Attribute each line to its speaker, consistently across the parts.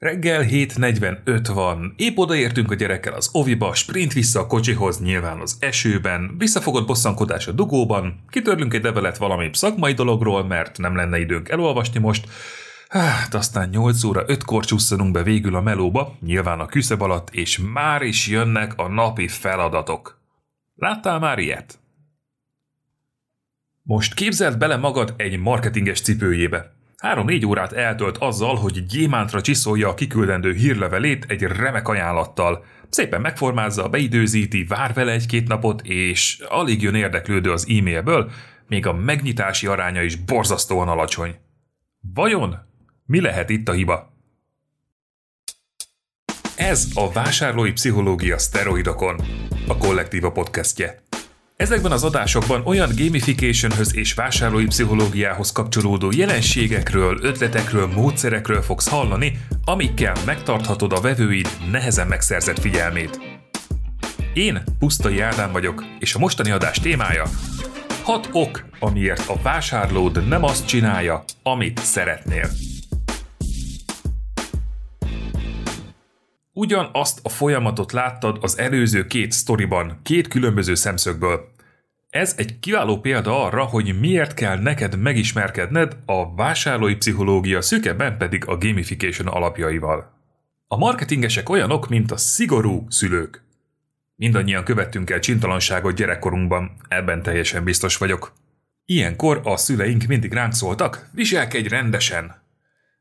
Speaker 1: Reggel 7.45 van, épp odaértünk a gyerekkel az oviba, sprint vissza a kocsihoz, nyilván az esőben, visszafogott bosszankodás a dugóban, kitörlünk egy levelet valami szakmai dologról, mert nem lenne időnk elolvasni most, Hát aztán 8 óra 5-kor csusszanunk be végül a melóba, nyilván a küszöb alatt, és már is jönnek a napi feladatok. Láttál már ilyet? Most képzeld bele magad egy marketinges cipőjébe. Három-négy órát eltölt azzal, hogy gyémántra csiszolja a kiküldendő hírlevelét egy remek ajánlattal. Szépen megformázza, beidőzíti, vár vele egy-két napot, és alig jön érdeklődő az e-mailből, még a megnyitási aránya is borzasztóan alacsony. Vajon mi lehet itt a hiba? Ez a Vásárlói Pszichológia Szteroidokon, a Kollektíva podcastje. Ezekben az adásokban olyan gamificationhöz és vásárlói pszichológiához kapcsolódó jelenségekről, ötletekről, módszerekről fogsz hallani, amikkel megtarthatod a vevőid nehezen megszerzett figyelmét. Én Pusztai Ádám vagyok, és a mostani adás témája 6 ok, amiért a vásárlód nem azt csinálja, amit szeretnél. Ugyanazt a folyamatot láttad az előző két sztoriban, két különböző szemszögből. Ez egy kiváló példa arra, hogy miért kell neked megismerkedned a vásárlói pszichológia, szűkebben pedig a gamification alapjaival. A marketingesek olyanok, mint a szigorú szülők. Mindannyian követtünk el csintalanságot gyerekkorunkban, ebben teljesen biztos vagyok. Ilyenkor a szüleink mindig ránk szóltak, viselkedj rendesen,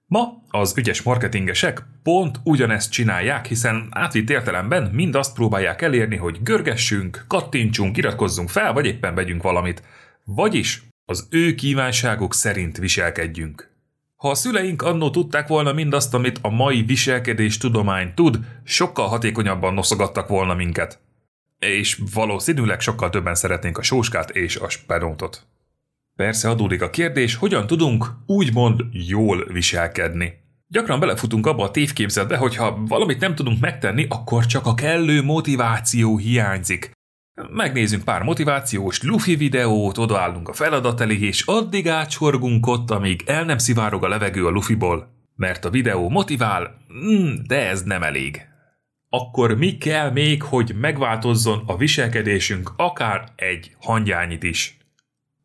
Speaker 1: Ma az ügyes marketingesek pont ugyanezt csinálják, hiszen átvitt értelemben mind azt próbálják elérni, hogy görgessünk, kattintsunk, iratkozzunk fel, vagy éppen vegyünk valamit. Vagyis az ő kívánságuk szerint viselkedjünk. Ha a szüleink annó tudták volna mindazt, amit a mai viselkedés tudomány tud, sokkal hatékonyabban noszogattak volna minket. És valószínűleg sokkal többen szeretnénk a sóskát és a spenótot. Persze adódik a kérdés, hogyan tudunk úgymond jól viselkedni. Gyakran belefutunk abba a tévképzetbe, hogy ha valamit nem tudunk megtenni, akkor csak a kellő motiváció hiányzik. Megnézzünk pár motivációs lufi videót, odaállunk a feladat elé, és addig átsorgunk ott, amíg el nem szivárog a levegő a lufiból. Mert a videó motivál, mm, de ez nem elég. Akkor mi kell még, hogy megváltozzon a viselkedésünk akár egy hangyányit is?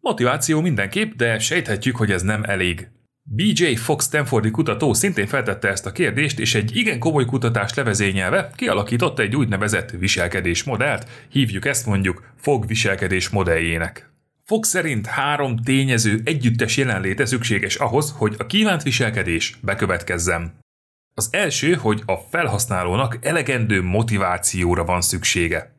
Speaker 1: Motiváció mindenképp, de sejthetjük, hogy ez nem elég. BJ Fox Stanfordi kutató szintén feltette ezt a kérdést, és egy igen komoly kutatás levezényelve kialakította egy úgynevezett viselkedésmodellt, hívjuk ezt mondjuk fog viselkedés modelljének. Fox szerint három tényező együttes jelenléte szükséges ahhoz, hogy a kívánt viselkedés bekövetkezzen. Az első, hogy a felhasználónak elegendő motivációra van szüksége.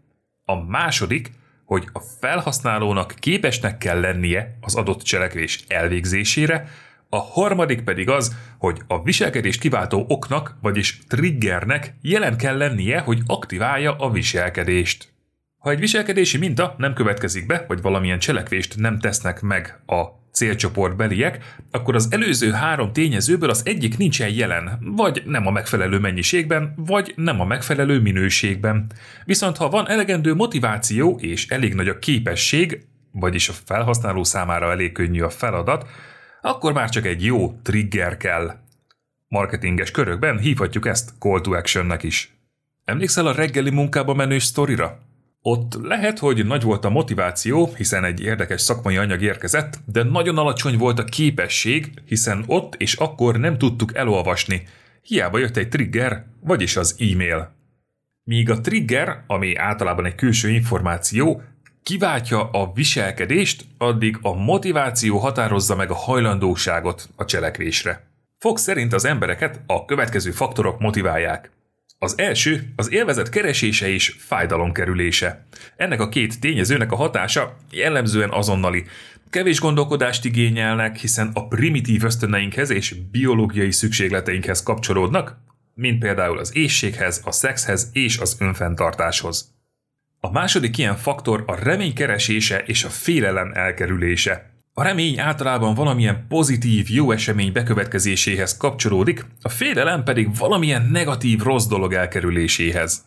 Speaker 1: A második, hogy a felhasználónak képesnek kell lennie az adott cselekvés elvégzésére, a harmadik pedig az, hogy a viselkedést kiváltó oknak, vagyis triggernek jelen kell lennie, hogy aktiválja a viselkedést. Ha egy viselkedési minta nem következik be, vagy valamilyen cselekvést nem tesznek meg a célcsoport beliek, akkor az előző három tényezőből az egyik nincsen jelen, vagy nem a megfelelő mennyiségben, vagy nem a megfelelő minőségben. Viszont ha van elegendő motiváció és elég nagy a képesség, vagyis a felhasználó számára elég könnyű a feladat, akkor már csak egy jó trigger kell. Marketinges körökben hívhatjuk ezt call to actionnek is. Emlékszel a reggeli munkába menő sztorira? Ott lehet, hogy nagy volt a motiváció, hiszen egy érdekes szakmai anyag érkezett, de nagyon alacsony volt a képesség, hiszen ott és akkor nem tudtuk elolvasni. Hiába jött egy trigger, vagyis az e-mail. Míg a trigger, ami általában egy külső információ, kiváltja a viselkedést, addig a motiváció határozza meg a hajlandóságot a cselekvésre. Fox szerint az embereket a következő faktorok motiválják. Az első az élvezet keresése és fájdalom kerülése. Ennek a két tényezőnek a hatása jellemzően azonnali. Kevés gondolkodást igényelnek, hiszen a primitív ösztöneinkhez és biológiai szükségleteinkhez kapcsolódnak, mint például az éjséghez, a szexhez és az önfenntartáshoz. A második ilyen faktor a remény keresése és a félelem elkerülése. A remény általában valamilyen pozitív, jó esemény bekövetkezéséhez kapcsolódik, a félelem pedig valamilyen negatív, rossz dolog elkerüléséhez.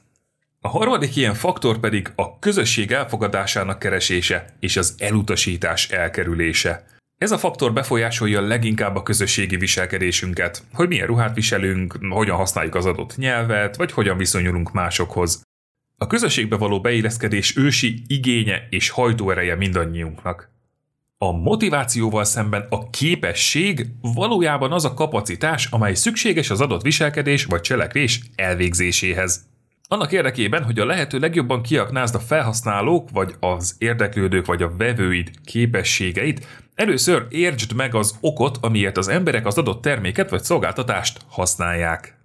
Speaker 1: A harmadik ilyen faktor pedig a közösség elfogadásának keresése és az elutasítás elkerülése. Ez a faktor befolyásolja leginkább a közösségi viselkedésünket, hogy milyen ruhát viselünk, hogyan használjuk az adott nyelvet, vagy hogyan viszonyulunk másokhoz. A közösségbe való beilleszkedés ősi igénye és hajtóereje mindannyiunknak. A motivációval szemben a képesség valójában az a kapacitás, amely szükséges az adott viselkedés vagy cselekvés elvégzéséhez. Annak érdekében, hogy a lehető legjobban kiaknázd a felhasználók, vagy az érdeklődők, vagy a vevőid képességeit, először értsd meg az okot, amiért az emberek az adott terméket vagy szolgáltatást használják.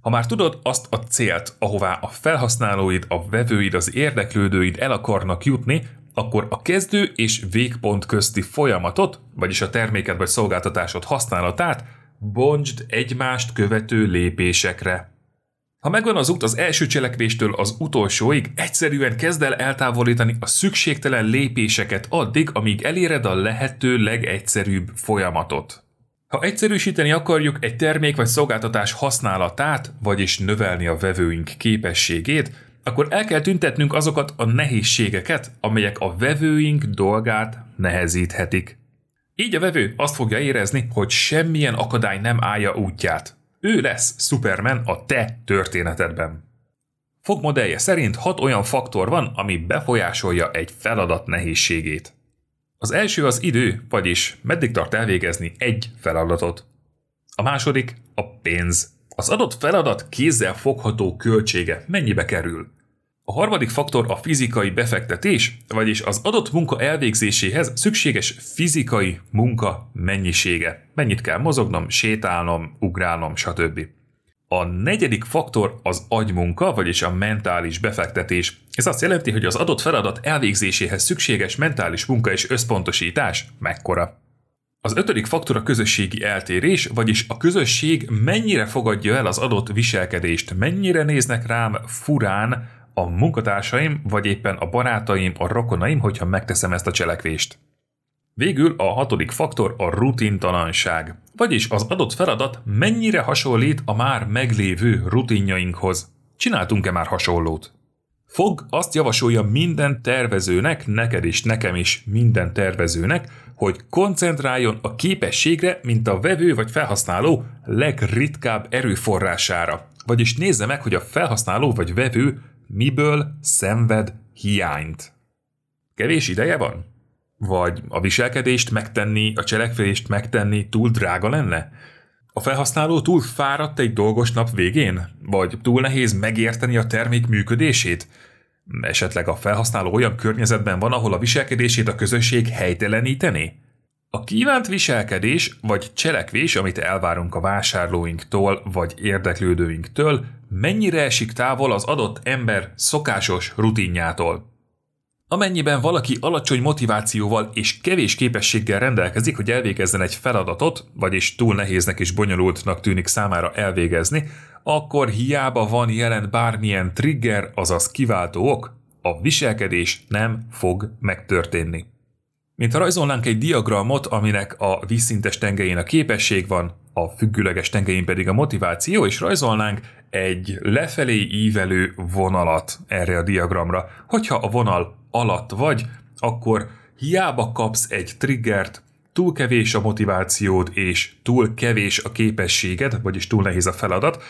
Speaker 1: Ha már tudod azt a célt, ahová a felhasználóid, a vevőid, az érdeklődőid el akarnak jutni, akkor a kezdő és végpont közti folyamatot, vagyis a terméket vagy szolgáltatásod használatát bontsd egymást követő lépésekre. Ha megvan az út az első cselekvéstől az utolsóig, egyszerűen kezd el eltávolítani a szükségtelen lépéseket addig, amíg eléred a lehető legegyszerűbb folyamatot. Ha egyszerűsíteni akarjuk egy termék vagy szolgáltatás használatát, vagyis növelni a vevőink képességét, akkor el kell tüntetnünk azokat a nehézségeket, amelyek a vevőink dolgát nehezíthetik. Így a vevő azt fogja érezni, hogy semmilyen akadály nem állja útját. Ő lesz Superman a te történetedben. Fog modellje szerint hat olyan faktor van, ami befolyásolja egy feladat nehézségét. Az első az idő, vagyis meddig tart elvégezni egy feladatot. A második a pénz. Az adott feladat kézzel fogható költsége mennyibe kerül. A harmadik faktor a fizikai befektetés, vagyis az adott munka elvégzéséhez szükséges fizikai munka mennyisége. Mennyit kell mozognom, sétálnom, ugrálnom, stb. A negyedik faktor az agymunka, vagyis a mentális befektetés. Ez azt jelenti, hogy az adott feladat elvégzéséhez szükséges mentális munka és összpontosítás mekkora. Az ötödik faktor a közösségi eltérés, vagyis a közösség mennyire fogadja el az adott viselkedést, mennyire néznek rám furán a munkatársaim, vagy éppen a barátaim, a rokonaim, hogyha megteszem ezt a cselekvést. Végül a hatodik faktor a rutintalanság, vagyis az adott feladat mennyire hasonlít a már meglévő rutinjainkhoz. Csináltunk-e már hasonlót? Fog azt javasolja minden tervezőnek, neked is, nekem is, minden tervezőnek, hogy koncentráljon a képességre, mint a vevő vagy felhasználó legritkább erőforrására. Vagyis nézze meg, hogy a felhasználó vagy vevő miből szenved hiányt. Kevés ideje van? Vagy a viselkedést megtenni, a cselekvést megtenni túl drága lenne? A felhasználó túl fáradt egy dolgos nap végén? Vagy túl nehéz megérteni a termék működését? Esetleg a felhasználó olyan környezetben van, ahol a viselkedését a közösség helyteleníteni? A kívánt viselkedés vagy cselekvés, amit elvárunk a vásárlóinktól vagy érdeklődőinktől, mennyire esik távol az adott ember szokásos rutinjától. Amennyiben valaki alacsony motivációval és kevés képességgel rendelkezik, hogy elvégezzen egy feladatot, vagyis túl nehéznek és bonyolultnak tűnik számára elvégezni, akkor hiába van jelen bármilyen trigger, azaz kiváltó ok, a viselkedés nem fog megtörténni. Mint ha rajzolnánk egy diagramot, aminek a vízszintes tengelyén a képesség van, a függőleges tengelyén pedig a motiváció, és rajzolnánk egy lefelé ívelő vonalat erre a diagramra. Hogyha a vonal alatt vagy, akkor hiába kapsz egy triggert, túl kevés a motivációd és túl kevés a képességed, vagyis túl nehéz a feladat,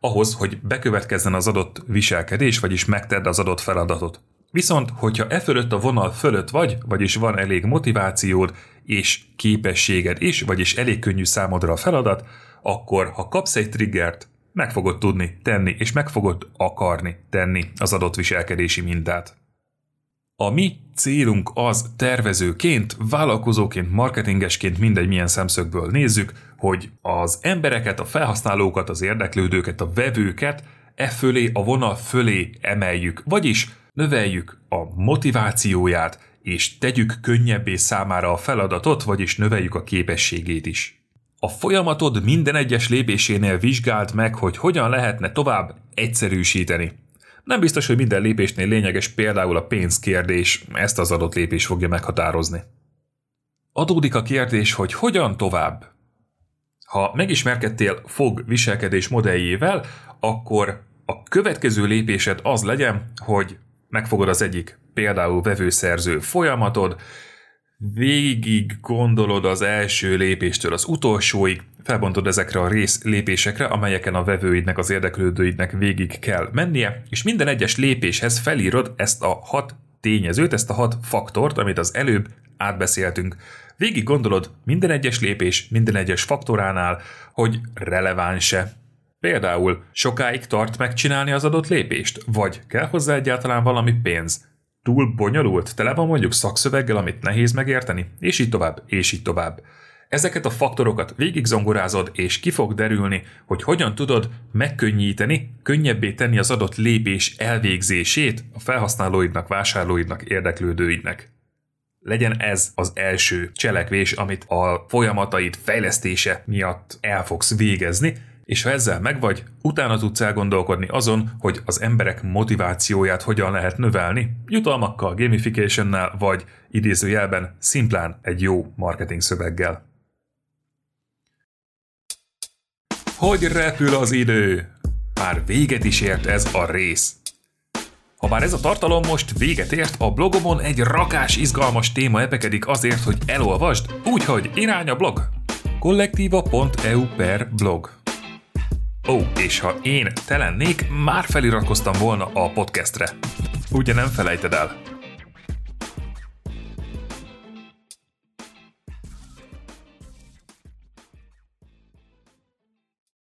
Speaker 1: ahhoz, hogy bekövetkezzen az adott viselkedés, vagyis megtedd az adott feladatot. Viszont, hogyha e fölött a vonal fölött vagy, vagyis van elég motivációd és képességed is, vagyis elég könnyű számodra a feladat, akkor ha kapsz egy triggert, meg fogod tudni tenni, és meg fogod akarni tenni az adott viselkedési mintát. A mi célunk az tervezőként, vállalkozóként, marketingesként mindegy milyen szemszögből nézzük, hogy az embereket, a felhasználókat, az érdeklődőket, a vevőket e fölé, a vonal fölé emeljük, vagyis növeljük a motivációját, és tegyük könnyebbé számára a feladatot, vagyis növeljük a képességét is. A folyamatod minden egyes lépésénél vizsgáld meg, hogy hogyan lehetne tovább egyszerűsíteni. Nem biztos, hogy minden lépésnél lényeges például a pénzkérdés, ezt az adott lépés fogja meghatározni. Adódik a kérdés, hogy hogyan tovább? Ha megismerkedtél fog viselkedés modelljével, akkor a következő lépésed az legyen, hogy megfogod az egyik például vevőszerző folyamatod, végig gondolod az első lépéstől az utolsóig, felbontod ezekre a rész lépésekre, amelyeken a vevőidnek, az érdeklődőidnek végig kell mennie, és minden egyes lépéshez felírod ezt a hat tényezőt, ezt a hat faktort, amit az előbb átbeszéltünk. Végig gondolod minden egyes lépés, minden egyes faktoránál, hogy releváns-e. Például sokáig tart megcsinálni az adott lépést, vagy kell hozzá egyáltalán valami pénz. Túl bonyolult, tele van mondjuk szakszöveggel, amit nehéz megérteni, és így tovább, és így tovább. Ezeket a faktorokat végigzongorázod, és ki fog derülni, hogy hogyan tudod megkönnyíteni, könnyebbé tenni az adott lépés elvégzését a felhasználóidnak, vásárlóidnak, érdeklődőidnek. Legyen ez az első cselekvés, amit a folyamataid fejlesztése miatt el fogsz végezni, és ha ezzel megvagy, utána tudsz elgondolkodni azon, hogy az emberek motivációját hogyan lehet növelni, jutalmakkal, gamificationnel, vagy idézőjelben szimplán egy jó marketing szöveggel. Hogy repül az idő? Már véget is ért ez a rész. Ha bár ez a tartalom most véget ért, a blogomon egy rakás izgalmas téma epekedik azért, hogy elolvasd, úgyhogy irány a blog! kollektíva.eu per blog Ó, és ha én te lennék, már feliratkoztam volna a podcastre. Ugye nem felejted el?